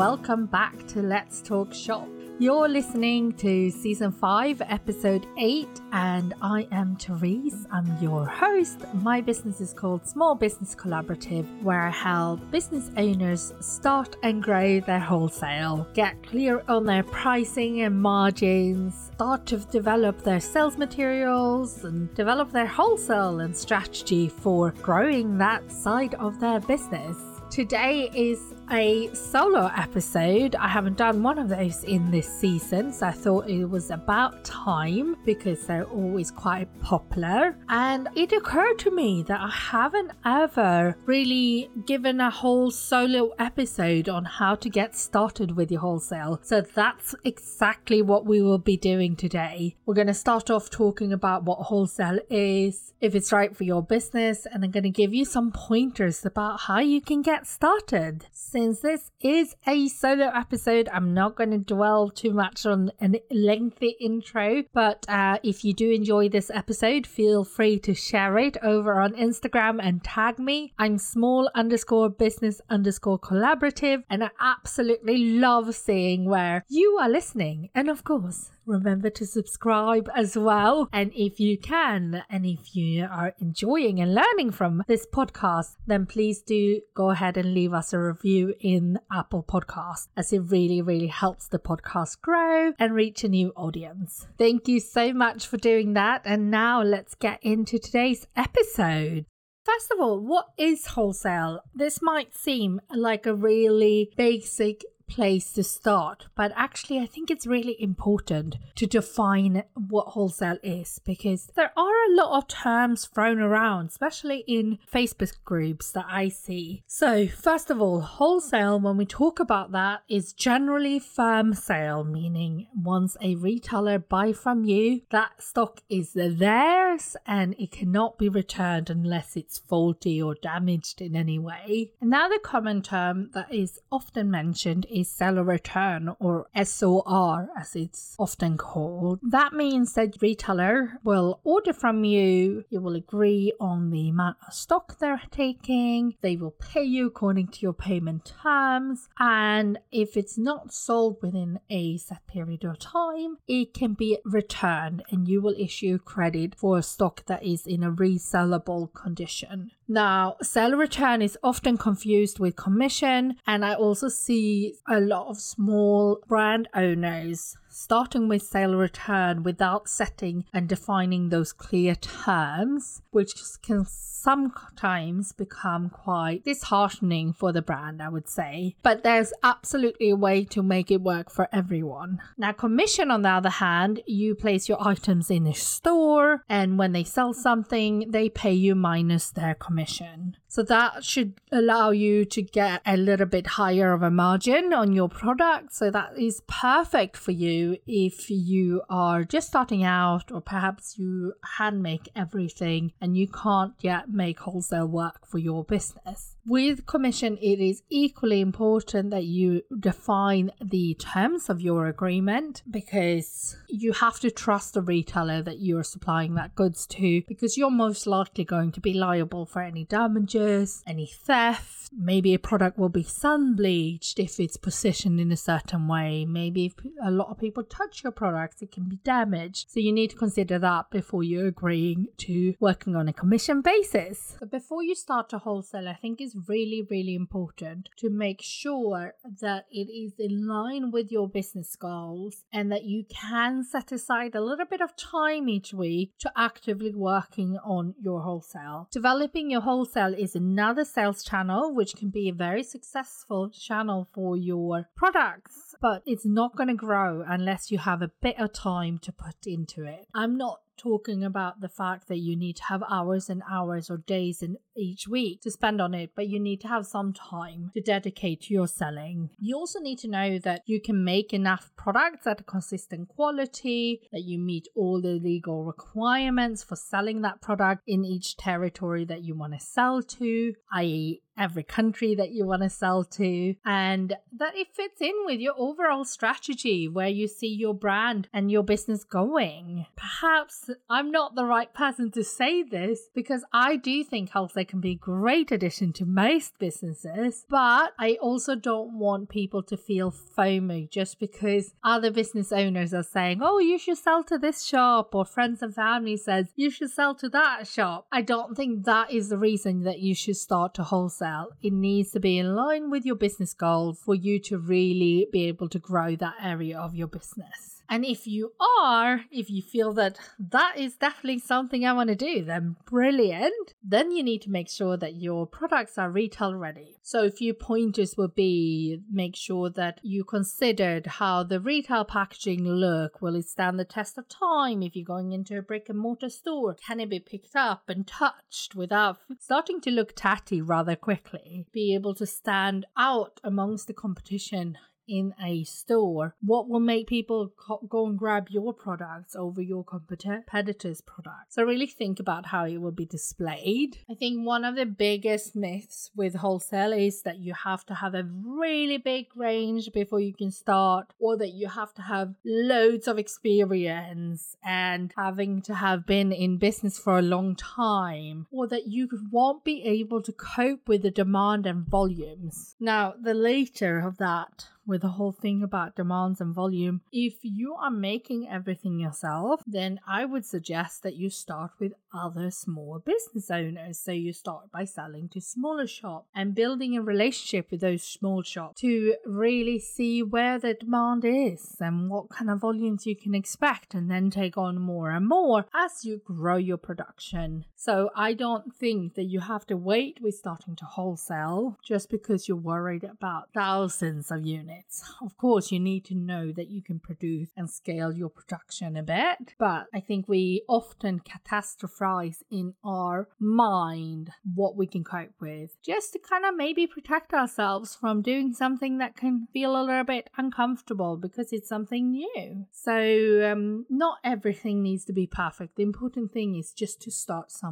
welcome back to Let's Talk Shop. You're listening to season 5, episode 8, and I am Therese. I'm your host. My business is called Small Business Collaborative, where I help business owners start and grow their wholesale, get clear on their pricing and margins, start to develop their sales materials, and develop their wholesale and strategy for growing that side of their business. Today is a solo episode. I haven't done one of those in this season, so I thought it was about time because they're always quite popular. And it occurred to me that I haven't ever really given a whole solo episode on how to get started with your wholesale. So that's exactly what we will be doing today. We're going to start off talking about what wholesale is, if it's right for your business, and I'm going to give you some pointers about how you can get started. Since this is a solo episode, I'm not going to dwell too much on a lengthy intro, but uh, if you do enjoy this episode, feel free to share it over on Instagram and tag me. I'm small underscore business underscore collaborative, and I absolutely love seeing where you are listening. And of course, remember to subscribe as well. And if you can, and if you are enjoying and learning from this podcast, then please do go ahead and leave us a review in Apple Podcasts, as it really, really helps the podcast grow and reach a new audience. Thank you so much for doing that. And now let's get into today's episode. First of all, what is wholesale? This might seem like a really basic place to start. But actually, I think it's really important to define what wholesale is because there are a lot of terms thrown around, especially in Facebook groups that I see. So, first of all, wholesale, when we talk about that, is generally firm sale, meaning once a retailer buy from you, that stock is theirs and it cannot be returned unless it's faulty or damaged in any way. Another common term that is often mentioned is sale or return or SOR as it's often called. That means that retailer will order from you, you will agree on the amount of stock they're taking, they will pay you according to your payment terms, and if it's not sold within a set period of time, it can be returned and you will issue credit for stock that is in a resellable condition. Now, sale or return is often confused with commission, and I also see a lot of small brand owners starting with sale return without setting and defining those clear terms, which can sometimes become quite disheartening for the brand, I would say. But there's absolutely a way to make it work for everyone. Now, commission, on the other hand, you place your items in a store, and when they sell something, they pay you minus their commission. So that should allow you to get a little bit higher of a margin on your product. So that is perfect for you if you are just starting out, or perhaps you hand make everything and you can't yet make wholesale work for your business. With commission, it is equally important that you define the terms of your agreement because you have to trust the retailer that you are supplying that goods to because you're most likely going to be liable for any damages, any theft Maybe a product will be sun bleached if it's positioned in a certain way. Maybe if a lot of people touch your products, it can be damaged. So you need to consider that before you're agreeing to working on a commission basis. But before you start to wholesale, I think it's really, really important to make sure that it is in line with your business goals and that you can set aside a little bit of time each week to actively working on your wholesale. Developing your wholesale is another sales channel which can be a very successful channel for your products, but it's not going to grow unless you have a bit of time to put into it. I'm not talking about the fact that you need to have hours and hours or days in each week to spend on it, but you need to have some time to dedicate to your selling. You also need to know that you can make enough products at a consistent quality, that you meet all the legal requirements for selling that product in each territory that you want to sell to, i.e., every country that you want to sell to, and that it fits in with your overall strategy where you see your brand and your business going. Perhaps I'm not the right person to say this because I do think wholesale can be a great addition to most businesses, but I also don't want people to feel FOMO just because other business owners are saying, oh, you should sell to this shop, or friends and family says, you should sell to that shop. I don't think that is the reason that you should start to wholesale. It needs to be in line with your business goals for you to really be able to grow that area of your business. And if you are, if you feel that that is definitely something I want to do, then brilliant. Then you need to make sure that your products are retail ready. So a few pointers would be make sure that you considered how the retail packaging look. Will it stand the test of time if you're going into a brick and mortar store? Can it be picked up and touched without starting to look tatty rather quickly? Be able to stand out amongst the competition in a store, what will make people co- go and grab your products over your competitors' products? So, really think about how it will be displayed. I think one of the biggest myths with wholesale is that you have to have a really big range before you can start, or that you have to have loads of experience and having to have been in business for a long time, or that you won't be able to cope with the demand and volumes. Now, the later of that with the whole thing about demands and volume. If you are making everything yourself, then I would suggest that you start with other small business owners. So you start by selling to smaller shops and building a relationship with those small shops to really see where the demand is and what kind of volumes you can expect, and then take on more and more as you grow your production. So I don't think that you have to wait with starting to wholesale just because you're worried about thousands of units. Of course, you need to know that you can produce and scale your production a bit, but I think we often catastrophize in our mind what we can cope with just to kind of maybe protect ourselves from doing something that can feel a little bit uncomfortable because it's something new. So, um, not everything needs to be perfect. The important thing is just to start somewhere.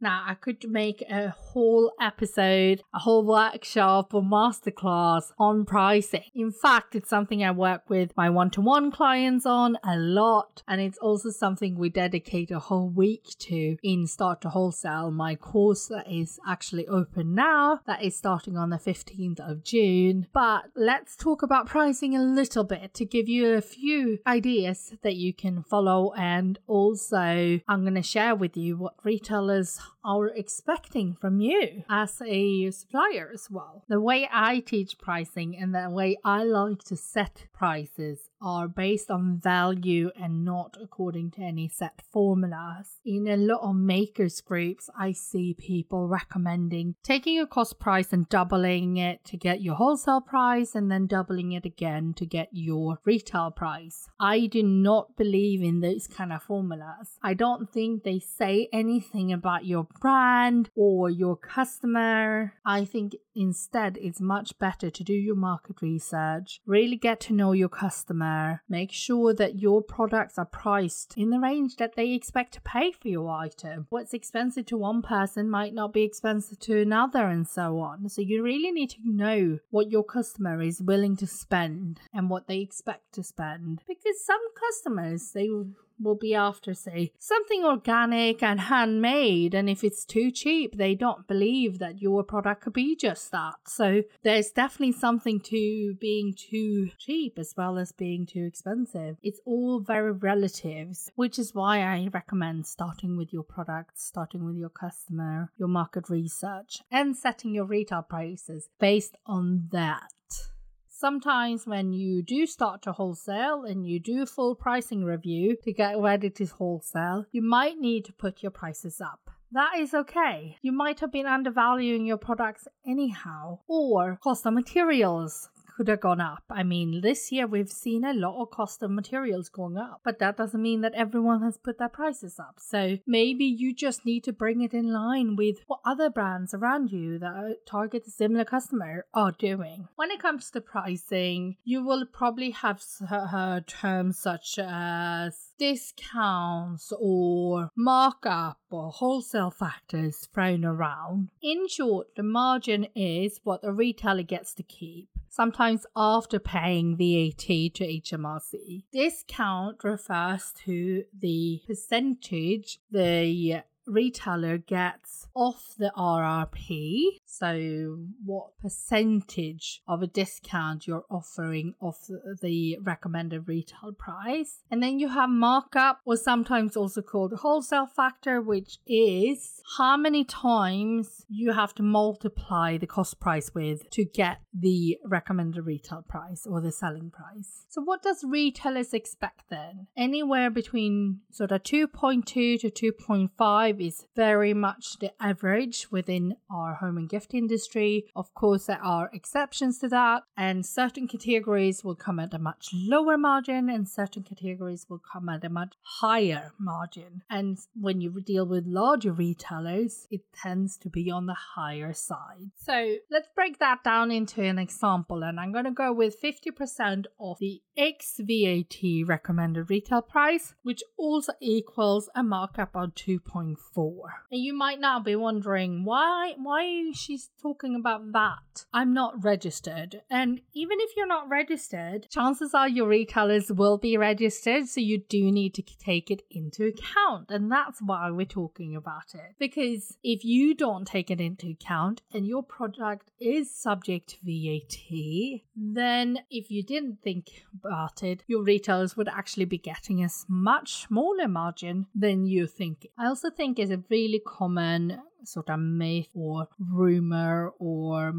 Now, I could make a whole episode, a whole workshop or masterclass on pricing. In fact, it's something I work with my one to one clients on a lot. And it's also something we dedicate a whole week to in Start to Wholesale, my course that is actually open now, that is starting on the 15th of June. But let's talk about pricing a little bit to give you a few ideas that you can follow. And also, I'm going to share with you what retailers are expecting from you as a supplier as well. The way I teach pricing and the way I like to set prices are based on value and not according to any set formulas. In a lot of makers groups, I see people recommending taking a cost price and doubling it to get your wholesale price and then doubling it again to get your retail price. I do not believe in those kind of formulas. I don't think they say anything about your brand or your customer. I think instead it's much better to do your market research, really get to know your customer, make sure that your products are priced in the range that they expect to pay for your item. What's expensive to one person might not be expensive to another, and so on. So you really need to know what your customer is willing to spend and what they expect to spend because some customers they will be after, say, something organic and handmade. And if it's too cheap, they don't believe that your product could be just that. So there's definitely something to being too cheap as well as being too expensive. It's all very relative, which is why I recommend starting with your product, starting with your customer, your market research, and setting your retail prices based on that sometimes when you do start to wholesale and you do full pricing review to get ready to wholesale, you might need to put your prices up. That is okay. You might have been undervaluing your products anyhow, or cost of materials could have gone up. I mean, this year we've seen a lot of cost of materials going up, but that doesn't mean that everyone has put their prices up. So maybe you just need to bring it in line with what other brands around you that target a similar customer are doing. When it comes to pricing, you will probably have heard terms such as discounts or markup or wholesale factors thrown around. In short, the margin is what the retailer gets to keep, sometimes after paying VAT to HMRC. Discount refers to the percentage the retailer gets off the RRP. So, what percentage of a discount you're offering off the recommended retail price. And then you have markup, or sometimes also called wholesale factor, which is how many times you have to multiply the cost price with to get the recommended retail price or the selling price. So, what does retailers expect then? Anywhere between sort of 2.2 to 2.5 is very much the average within our home and gift industry. Of course, there are exceptions to that, and certain categories will come at a much lower margin, and certain categories will come at a much higher margin. And when you deal with larger retailers, it tends to be on the higher side. So let's break that down into an example, and I'm going to go with 50% of the ex VAT recommended retail price, which also equals a markup of 2.4. And you might now be wondering why why she's talking about that. I'm not registered. And even if you're not registered, chances are your retailers will be registered, so you do need to take it into account. And that's why we're talking about it. Because if you don't take it into account and your product is subject to VAT, then if you didn't think about it, your retailers would actually be getting a much smaller margin than you think. I also think is a really common sort of myth or rumor or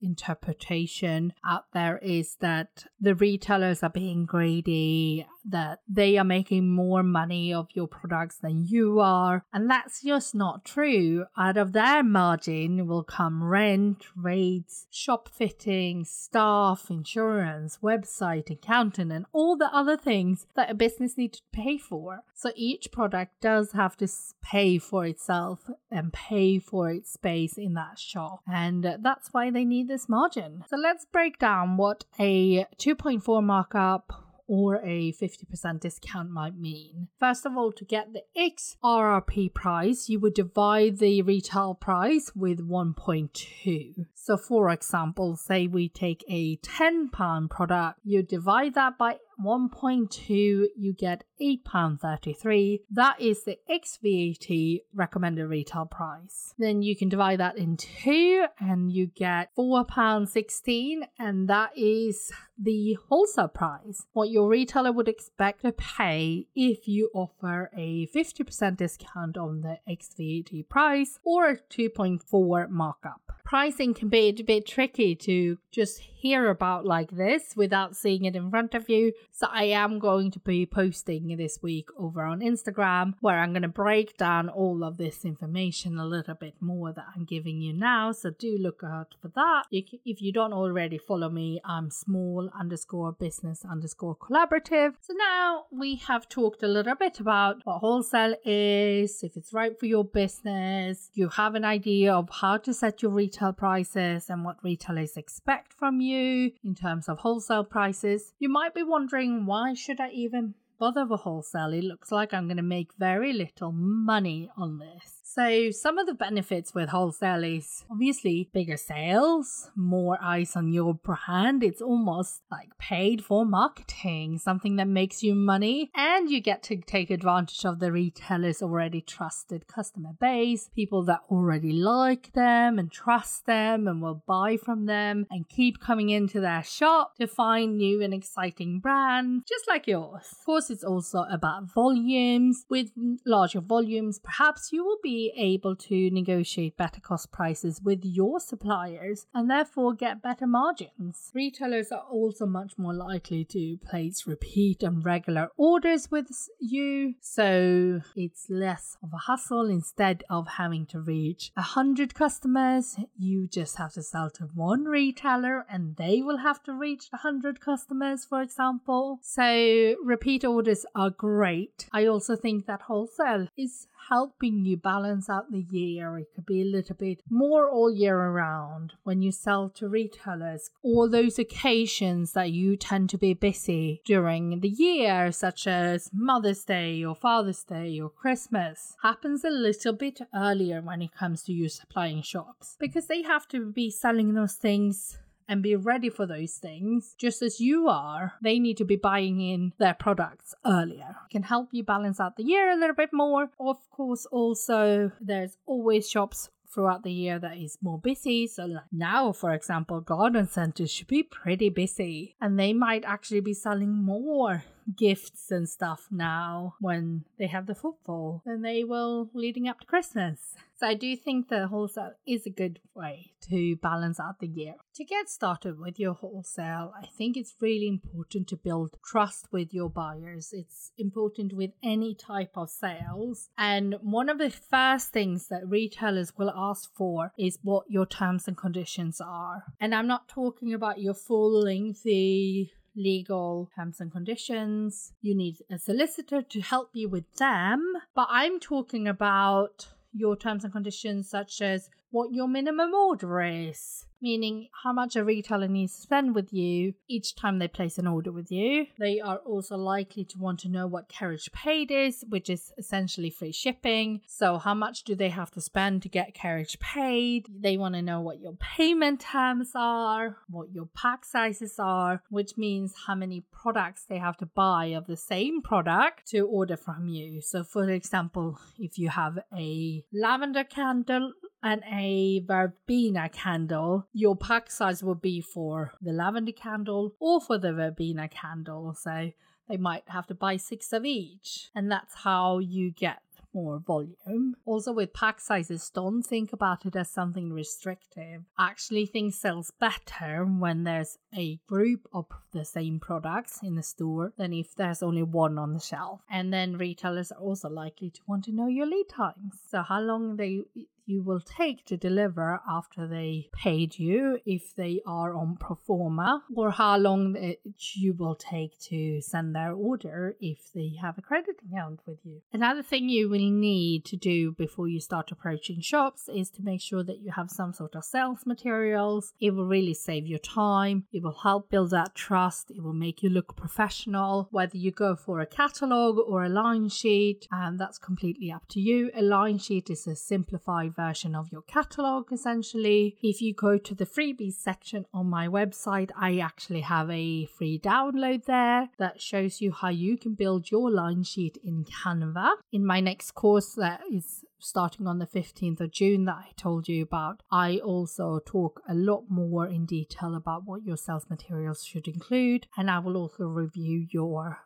misinterpretation out there is that the retailers are being greedy, that they are making more money of your products than you are. And that's just not true. Out of their margin will come rent, rates, shop fitting, staff, insurance, website, accountant, and all the other things that a business needs to pay for. So each product does have to pay for itself and pay for its space in that shop. And that's why they need this margin. So let's break down what a 2.4 markup or a 50% discount might mean. First of all, to get the X RRP price, you would divide the retail price with 1.2. So, for example, say we take a £10 product, you divide that by 1.2, you get £8.33. That is the ex VAT recommended retail price. Then you can divide that in two and you get £4.16, and that is the wholesale price. What your retailer would expect to pay if you offer a 50% discount on the ex VAT price or a 2.4 markup. Pricing can be a bit tricky to just hear about like this without seeing it in front of you. So I am going to be posting this week over on Instagram where I'm going to break down all of this information a little bit more that I'm giving you now. So do look out for that. If you don't already follow me, I'm small underscore business underscore collaborative. So now we have talked a little bit about what wholesale is, if it's right for your business, you have an idea of how to set your retail prices and what retailers expect from you in terms of wholesale prices. You might be wondering why should I even bother with wholesale? It looks like I'm going to make very little money on this. So, some of the benefits with wholesale is obviously bigger sales, more eyes on your brand. It's almost like paid for marketing, something that makes you money, and you get to take advantage of the retailer's already trusted customer base, people that already like them and trust them and will buy from them and keep coming into their shop to find new and exciting brands, just like yours. Of course, it's also about volumes. With larger volumes, perhaps you will be able to negotiate better cost prices with your suppliers and therefore get better margins. Retailers are also much more likely to place repeat and regular orders with you, so it's less of a hustle. Instead of having to reach a hundred customers, you just have to sell to one retailer and they will have to reach a hundred customers, for example. So repeat orders are great. I also think that wholesale is helping you balance out the year. It could be a little bit more all year around when you sell to retailers. All those occasions that you tend to be busy during the year, such as Mother's Day or Father's Day or Christmas, happens a little bit earlier when it comes to you supplying shops because they have to be selling those things and be ready for those things, just as you are, they need to be buying in their products earlier. It can help you balance out the year a little bit more. Of course, also, there's always shops throughout the year that is more busy. So now, for example, garden centers should be pretty busy and they might actually be selling more gifts and stuff now when they have the football than they will leading up to Christmas. So I do think the wholesale is a good way to balance out the year. To get started with your wholesale, I think it's really important to build trust with your buyers. It's important with any type of sales. And one of the first things that retailers will ask for is what your terms and conditions are. And I'm not talking about your full lengthy legal terms and conditions. You need a solicitor to help you with them. But I'm talking about your terms and conditions, such as what your minimum order is, meaning how much a retailer needs to spend with you each time they place an order with you. They are also likely to want to know what carriage paid is, which is essentially free shipping. So, how much do they have to spend to get carriage paid? They want to know what your payment terms are, what your pack sizes are, which means how many products they have to buy of the same product to order from you. So, for example, if you have a lavender candle and a verbena candle, your pack size would be for the lavender candle or for the verbena candle. So they might have to buy six of each. And that's how you get more volume. Also, with pack sizes, don't think about it as something restrictive. Actually, things sells better when there's a group of the same products in the store than if there's only one on the shelf. And then retailers are also likely to want to know your lead times. So, how long they you will take to deliver after they paid you if they are on pro forma, or how long you will take to send their order if they have a credit account with you. Another thing you will need to do before you start approaching shops is to make sure that you have some sort of sales materials. It will really save your time, it will help build that trust, it will make you look professional, whether you go for a catalog or a line sheet, and that's completely up to you. A line sheet is a simplified version of your catalog essentially. If you go to the freebies section on my website, I actually have a free download there that shows you how you can build your line sheet in Canva. In my next course, that is starting on the 15th of June that I told you about, I also talk a lot more in detail about what your sales materials should include, and I will also review your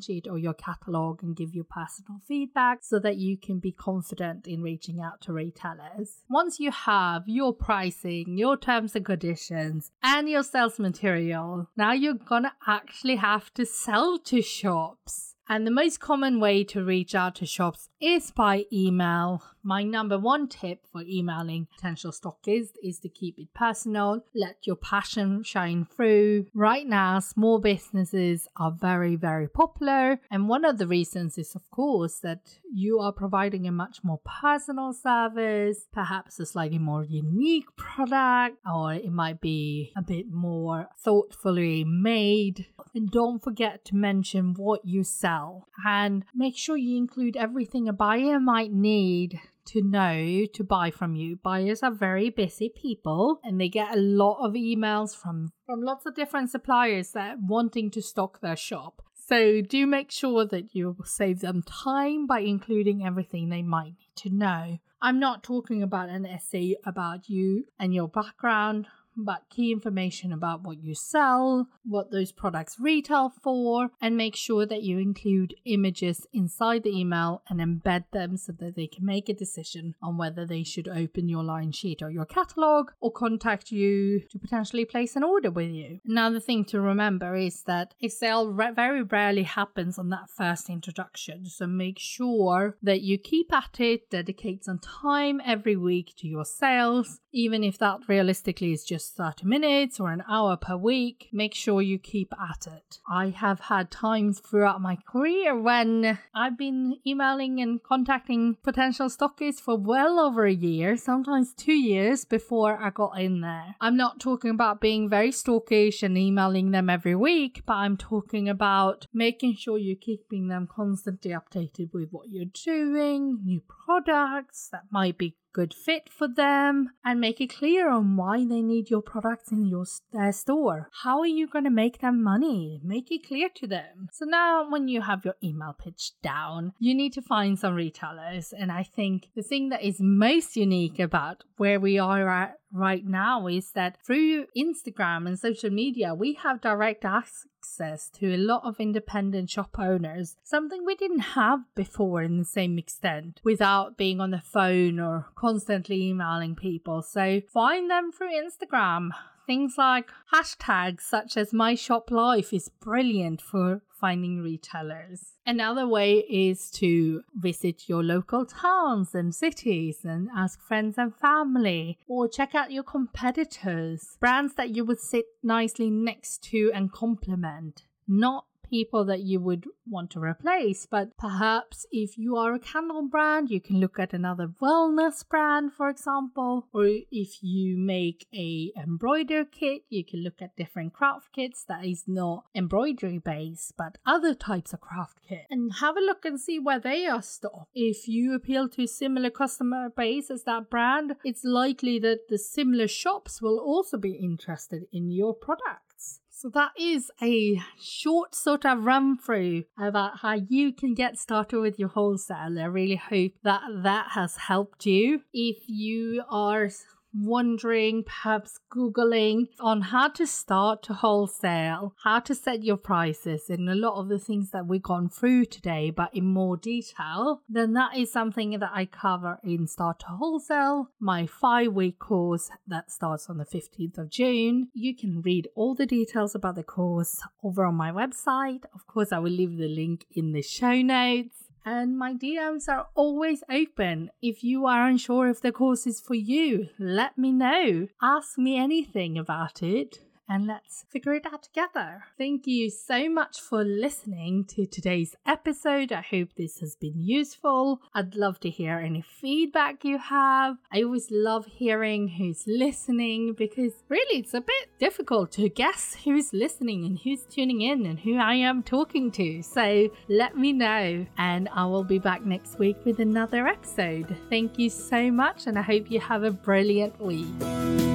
sheet or your catalog and give you personal feedback so that you can be confident in reaching out to retailers. Once you have your pricing, your terms and conditions, and your sales material, now you're gonna actually have to sell to shops. And the most common way to reach out to shops is by email. My number one tip for emailing potential stockists is to keep it personal, let your passion shine through. Right now, small businesses are very, very popular. And one of the reasons is, of course, that you are providing a much more personal service, perhaps a slightly more unique product, or it might be a bit more thoughtfully made. And don't forget to mention what you sell and make sure you include everything a buyer might need to know to buy from you. Buyers are very busy people and they get a lot of emails from from lots of different suppliers that wanting to stock their shop. So do make sure that you save them time by including everything they might need to know. I'm not talking about an essay about you and your background but key information about what you sell, what those products retail for, and make sure that you include images inside the email and embed them so that they can make a decision on whether they should open your line sheet or your catalog or contact you to potentially place an order with you. Another thing to remember is that a sale re- very rarely happens on that first introduction, so make sure that you keep at it, dedicate some time every week to your sales, even if that realistically is just 30 minutes or an hour per week, make sure you keep at it. I have had times throughout my career when I've been emailing and contacting potential stockists for well over a year, sometimes two years before I got in there. I'm not talking about being very stalkish and emailing them every week, but I'm talking about making sure you're keeping them constantly updated with what you're doing, new products that might be good fit for them and make it clear on why they need your products in your uh, store. How are you going to make them money? Make it clear to them. So now when you have your email pitch down, you need to find some retailers. And I think the thing that is most unique about where we are at right now is that through Instagram and social media, we have direct access to a lot of independent shop owners, something we didn't have before in the same extent without being on the phone or constantly emailing people. So find them through Instagram. Things like hashtags such as My Shop Life is brilliant for finding retailers. Another way is to visit your local towns and cities and ask friends and family, or check out your competitors, brands that you would sit nicely next to and complement, not people that you would want to replace. But perhaps if you are a candle brand, you can look at another wellness brand, for example. Or if you make a embroider kit, you can look at different craft kits that is not embroidery based, but other types of craft kit and have a look and see where they are stocked. If you appeal to a similar customer base as that brand, it's likely that the similar shops will also be interested in your product. So that is a short sort of run through about how you can get started with your wholesale. I really hope that that has helped you. If you are wondering, perhaps Googling on how to start to wholesale, how to set your prices, and a lot of the things that we've gone through today, but in more detail, then that is something that I cover in Start to Wholesale, my five week course that starts on the 15th of June. You can read all the details about the course over on my website. Of course, I will leave the link in the show notes and my DMs are always open. If you are unsure if the course is for you, let me know. Ask me anything about it and let's figure it out together. Thank you so much for listening to today's episode. I hope this has been useful. I'd love to hear any feedback you have. I always love hearing who's listening because really it's a bit difficult to guess who's listening and who's tuning in and who I am talking to. So let me know, and I will be back next week with another episode. Thank you so much, and I hope you have a brilliant week.